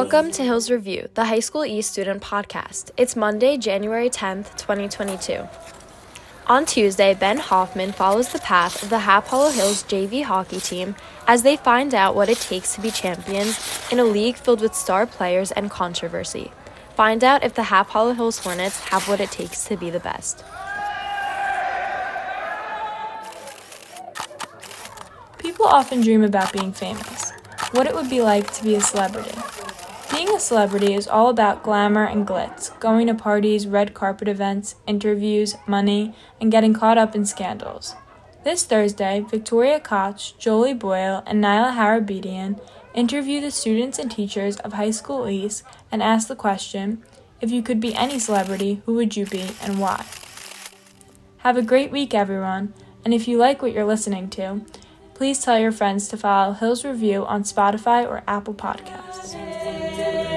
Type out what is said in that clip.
Welcome to Hills Review, the High School East student podcast. It's Monday, January 10th, 2022. On Tuesday, Ben Hoffman follows the path of the Half Hollow Hills JV hockey team as they find out what it takes to be champions in a league filled with star players and controversy. Find out if the Half Hollow Hills Hornets have what it takes to be the best. People often dream about being famous, what it would be like to be a celebrity. Being a celebrity is all about glamour and glitz, going to parties, red carpet events, interviews, money, and getting caught up in scandals. This Thursday, Victoria Koch, Jolie Boyle, and Nyla Harabedian interview the students and teachers of High School East and ask the question if you could be any celebrity, who would you be and why? Have a great week, everyone, and if you like what you're listening to, please tell your friends to follow Hills Review on Spotify or Apple Podcasts. Yeah.